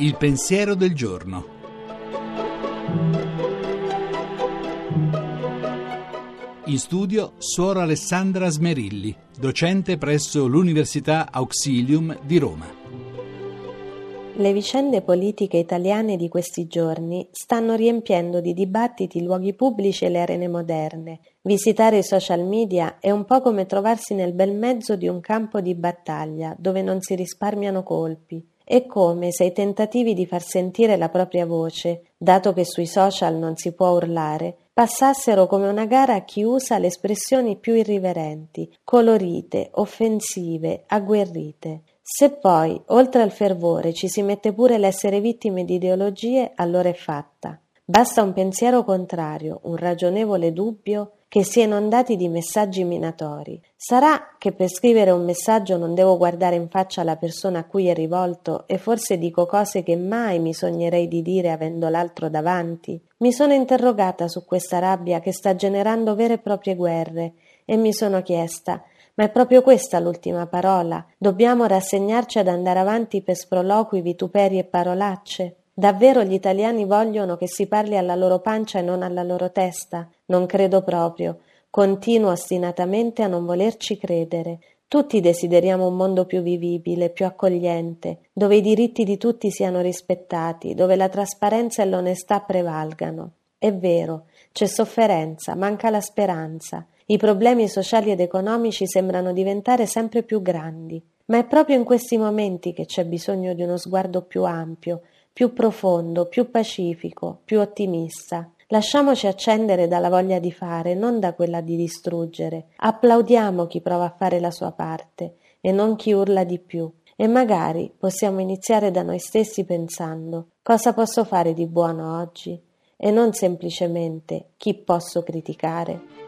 Il pensiero del giorno. In studio Suora Alessandra Smerilli, docente presso l'Università Auxilium di Roma. Le vicende politiche italiane di questi giorni stanno riempiendo di dibattiti luoghi pubblici e le arene moderne. Visitare i social media è un po' come trovarsi nel bel mezzo di un campo di battaglia dove non si risparmiano colpi. È come se i tentativi di far sentire la propria voce, dato che sui social non si può urlare, passassero come una gara a chi usa le espressioni più irriverenti, colorite, offensive, agguerrite. Se poi, oltre al fervore, ci si mette pure l'essere vittime di ideologie, allora è fatta. Basta un pensiero contrario, un ragionevole dubbio, che si è inondati di messaggi minatori. Sarà che per scrivere un messaggio non devo guardare in faccia la persona a cui è rivolto e forse dico cose che mai mi sognerei di dire avendo l'altro davanti? Mi sono interrogata su questa rabbia che sta generando vere e proprie guerre e mi sono chiesta ma è proprio questa l'ultima parola? Dobbiamo rassegnarci ad andare avanti per sproloqui, vituperi e parolacce? Davvero gli italiani vogliono che si parli alla loro pancia e non alla loro testa? Non credo proprio. Continuo ostinatamente a non volerci credere. Tutti desideriamo un mondo più vivibile, più accogliente, dove i diritti di tutti siano rispettati, dove la trasparenza e l'onestà prevalgano. È vero, c'è sofferenza, manca la speranza. I problemi sociali ed economici sembrano diventare sempre più grandi, ma è proprio in questi momenti che c'è bisogno di uno sguardo più ampio, più profondo, più pacifico, più ottimista. Lasciamoci accendere dalla voglia di fare, non da quella di distruggere. Applaudiamo chi prova a fare la sua parte e non chi urla di più. E magari possiamo iniziare da noi stessi pensando cosa posso fare di buono oggi e non semplicemente chi posso criticare.